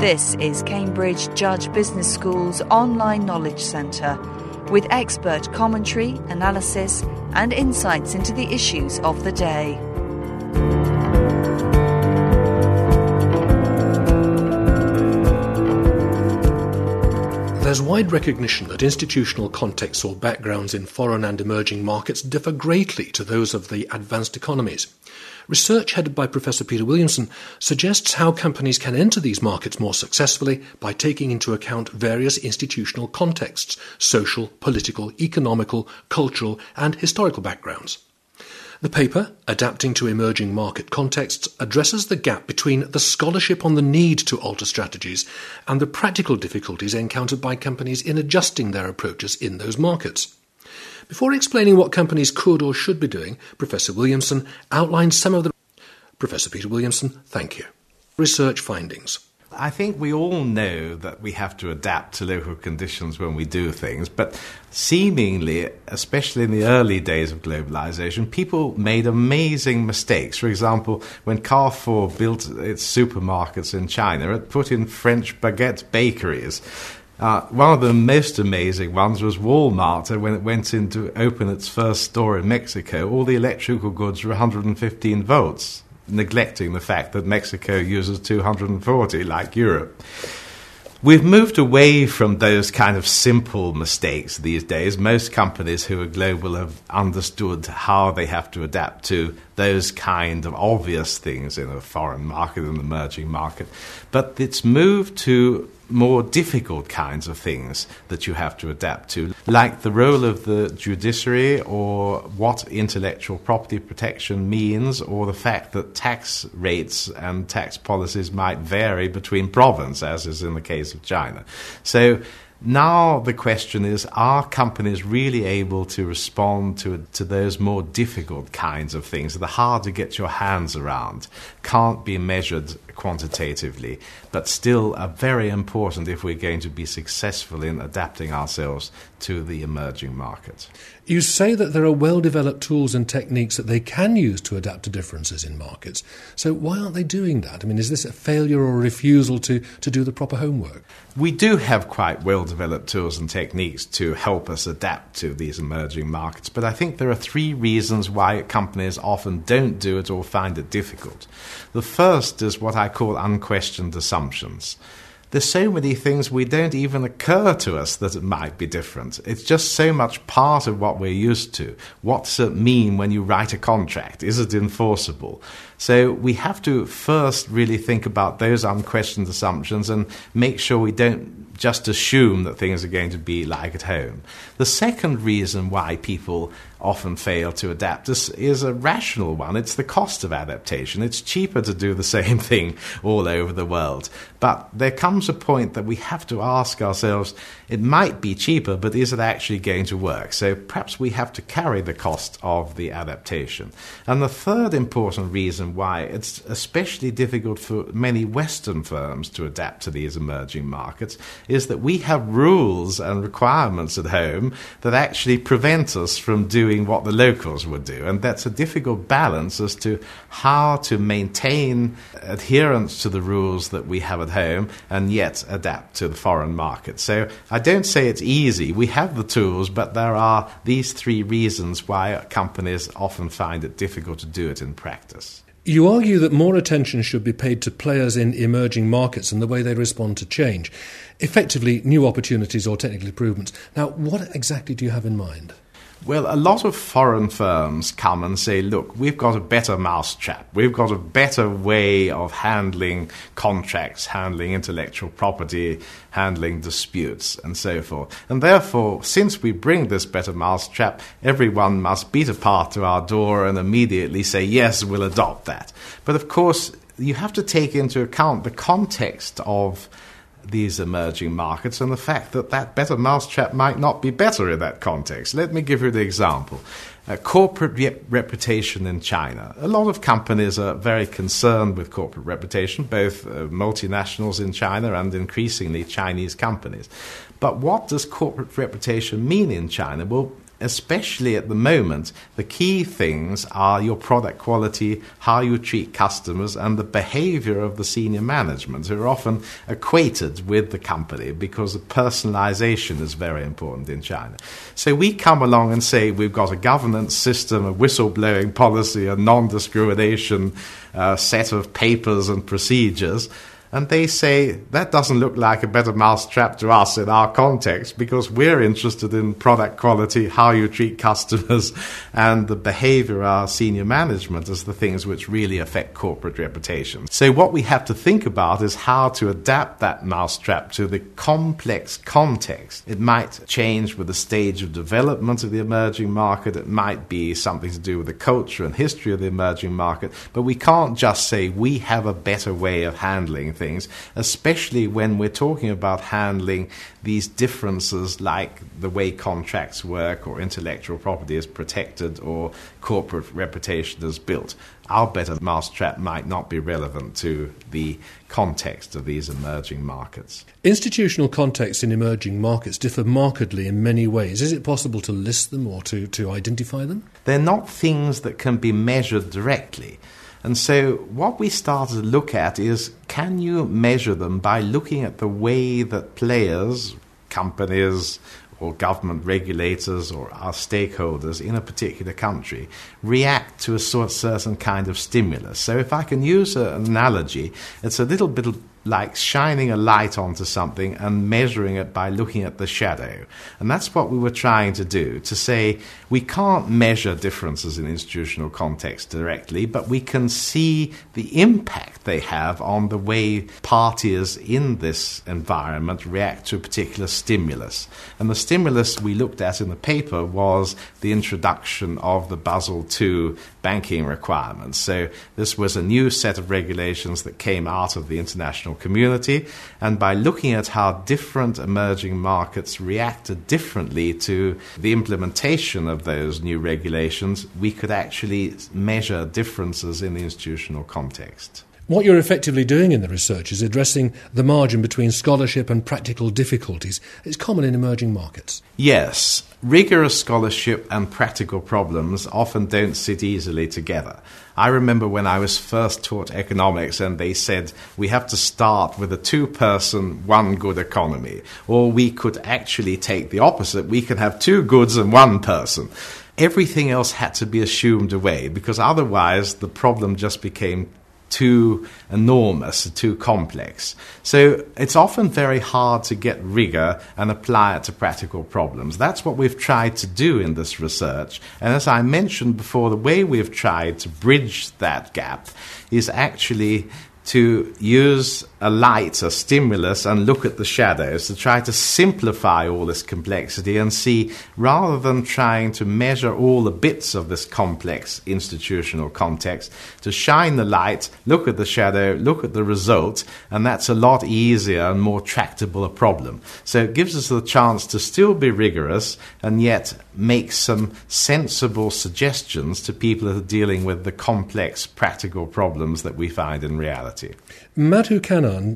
This is Cambridge Judge Business School's online knowledge centre with expert commentary, analysis, and insights into the issues of the day. There's wide recognition that institutional contexts or backgrounds in foreign and emerging markets differ greatly to those of the advanced economies. Research headed by Professor Peter Williamson suggests how companies can enter these markets more successfully by taking into account various institutional contexts social, political, economical, cultural, and historical backgrounds. The paper, Adapting to Emerging Market Contexts, addresses the gap between the scholarship on the need to alter strategies and the practical difficulties encountered by companies in adjusting their approaches in those markets. Before explaining what companies could or should be doing, Professor Williamson outlined some of the. Professor Peter Williamson, thank you. Research findings. I think we all know that we have to adapt to local conditions when we do things, but seemingly, especially in the early days of globalization, people made amazing mistakes. For example, when Carrefour built its supermarkets in China, it put in French baguette bakeries. Uh, one of the most amazing ones was Walmart. When it went in to open its first store in Mexico, all the electrical goods were 115 volts neglecting the fact that Mexico uses 240 like Europe. We've moved away from those kind of simple mistakes these days. Most companies who are global have understood how they have to adapt to those kind of obvious things in a foreign market, an emerging market. But it's moved to more difficult kinds of things that you have to adapt to, like the role of the judiciary or what intellectual property protection means, or the fact that tax rates and tax policies might vary between provinces, as is in the case of China. So now the question is are companies really able to respond to, to those more difficult kinds of things that are hard to get your hands around, can't be measured quantitatively, but still are very important if we're going to be successful in adapting ourselves to the emerging markets? You say that there are well developed tools and techniques that they can use to adapt to differences in markets. So, why aren't they doing that? I mean, is this a failure or a refusal to, to do the proper homework? We do have quite well developed tools and techniques to help us adapt to these emerging markets, but I think there are three reasons why companies often don't do it or find it difficult. The first is what I call unquestioned assumptions there's so many things we don't even occur to us that it might be different. It's just so much part of what we're used to. What's it mean when you write a contract? Is it enforceable? So we have to first really think about those unquestioned assumptions and make sure we don't just assume that things are going to be like at home. The second reason why people often fail to adapt is, is, a rational one. It's the cost of adaptation. It's cheaper to do the same thing all over the world. But there comes a point that we have to ask ourselves it might be cheaper, but is it actually going to work? So perhaps we have to carry the cost of the adaptation. And the third important reason why it's especially difficult for many Western firms to adapt to these emerging markets is that we have rules and requirements at home that actually prevent us from doing what the locals would do. And that's a difficult balance as to how to maintain adherence to the rules that we have at home and yet adapt to the foreign market. So I don't say it's easy. We have the tools, but there are these three reasons why companies often find it difficult to do it in practice. You argue that more attention should be paid to players in emerging markets and the way they respond to change. Effectively, new opportunities or technical improvements. Now, what exactly do you have in mind? Well, a lot of foreign firms come and say, look, we've got a better mousetrap. We've got a better way of handling contracts, handling intellectual property, handling disputes, and so forth. And therefore, since we bring this better mousetrap, everyone must beat a path to our door and immediately say, yes, we'll adopt that. But of course, you have to take into account the context of these emerging markets and the fact that that better mousetrap might not be better in that context. Let me give you the example. Uh, corporate re- reputation in China. A lot of companies are very concerned with corporate reputation, both uh, multinationals in China and increasingly Chinese companies. But what does corporate reputation mean in China? Well, especially at the moment, the key things are your product quality, how you treat customers, and the behavior of the senior management, who are often equated with the company because the personalization is very important in China. So we come along and say we've got a governance system, a whistleblowing policy, a non discrimination uh, set of papers and procedures and they say that doesn't look like a better mousetrap to us in our context because we're interested in product quality, how you treat customers, and the behavior of our senior management as the things which really affect corporate reputation. So, what we have to think about is how to adapt that mousetrap to the complex context. It might change with the stage of development of the emerging market, it might be something to do with the culture and history of the emerging market, but we can't just say we have a better way of handling things especially when we're talking about handling these differences like the way contracts work or intellectual property is protected or corporate reputation is built. Our better mousetrap might not be relevant to the context of these emerging markets. Institutional contexts in emerging markets differ markedly in many ways. Is it possible to list them or to, to identify them? They're not things that can be measured directly. And so, what we started to look at is can you measure them by looking at the way that players, companies, or government regulators or our stakeholders in a particular country react to a sort certain kind of stimulus. So, if I can use an analogy, it's a little bit like shining a light onto something and measuring it by looking at the shadow. And that's what we were trying to do to say we can't measure differences in institutional context directly, but we can see the impact they have on the way parties in this environment react to a particular stimulus. And the stimulus we looked at in the paper was the introduction of the Basel II banking requirements. So this was a new set of regulations that came out of the international community. And by looking at how different emerging markets reacted differently to the implementation of those new regulations, we could actually measure differences in the institutional context. What you're effectively doing in the research is addressing the margin between scholarship and practical difficulties. It's common in emerging markets. Yes. Rigorous scholarship and practical problems often don't sit easily together. I remember when I was first taught economics and they said we have to start with a two person, one good economy. Or we could actually take the opposite. We can have two goods and one person everything else had to be assumed away because otherwise the problem just became too enormous, too complex. So it's often very hard to get rigor and apply it to practical problems. That's what we've tried to do in this research. And as I mentioned before, the way we've tried to bridge that gap is actually to use a light, a stimulus, and look at the shadows to try to simplify all this complexity and see, rather than trying to measure all the bits of this complex institutional context, to shine the light, look at the shadow, look at the result, and that's a lot easier and more tractable a problem. So it gives us the chance to still be rigorous and yet make some sensible suggestions to people that are dealing with the complex practical problems that we find in reality. Madhu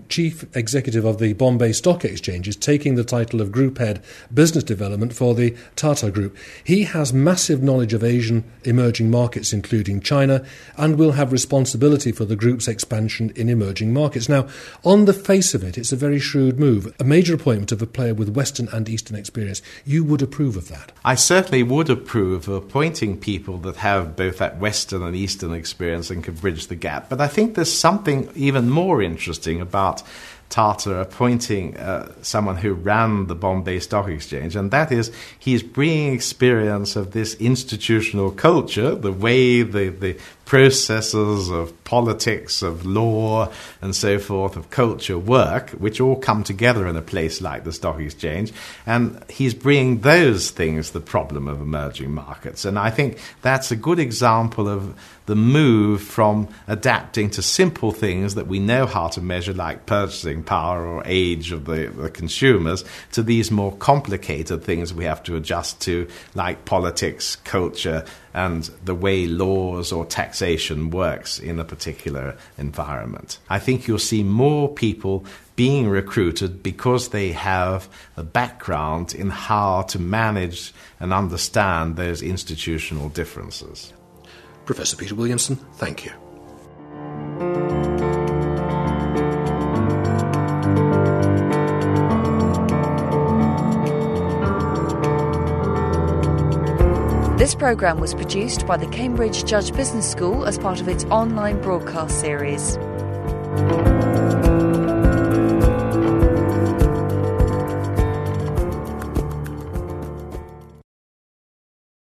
Chief Executive of the Bombay Stock Exchange, is taking the title of Group Head Business Development for the Tata Group. He has massive knowledge of Asian emerging markets, including China, and will have responsibility for the group's expansion in emerging markets. Now, on the face of it, it's a very shrewd move, a major appointment of a player with Western and Eastern experience. You would approve of that? I certainly would approve of appointing people that have both that Western and Eastern experience and can bridge the gap. But I think there's something even more interesting about Tata appointing uh, someone who ran the Bombay Stock Exchange, and that is he's bringing experience of this institutional culture, the way the, the processes of politics, of law, and so forth, of culture work, which all come together in a place like the stock exchange. And he's bringing those things the problem of emerging markets. And I think that's a good example of the move from adapting to simple things that we know how to measure, like purchasing power or age of the, the consumers to these more complicated things we have to adjust to, like politics, culture, and the way laws or taxation works in a particular environment. I think you'll see more people being recruited because they have a background in how to manage and understand those institutional differences. Professor Peter Williamson, thank you. This programme was produced by the Cambridge Judge Business School as part of its online broadcast series.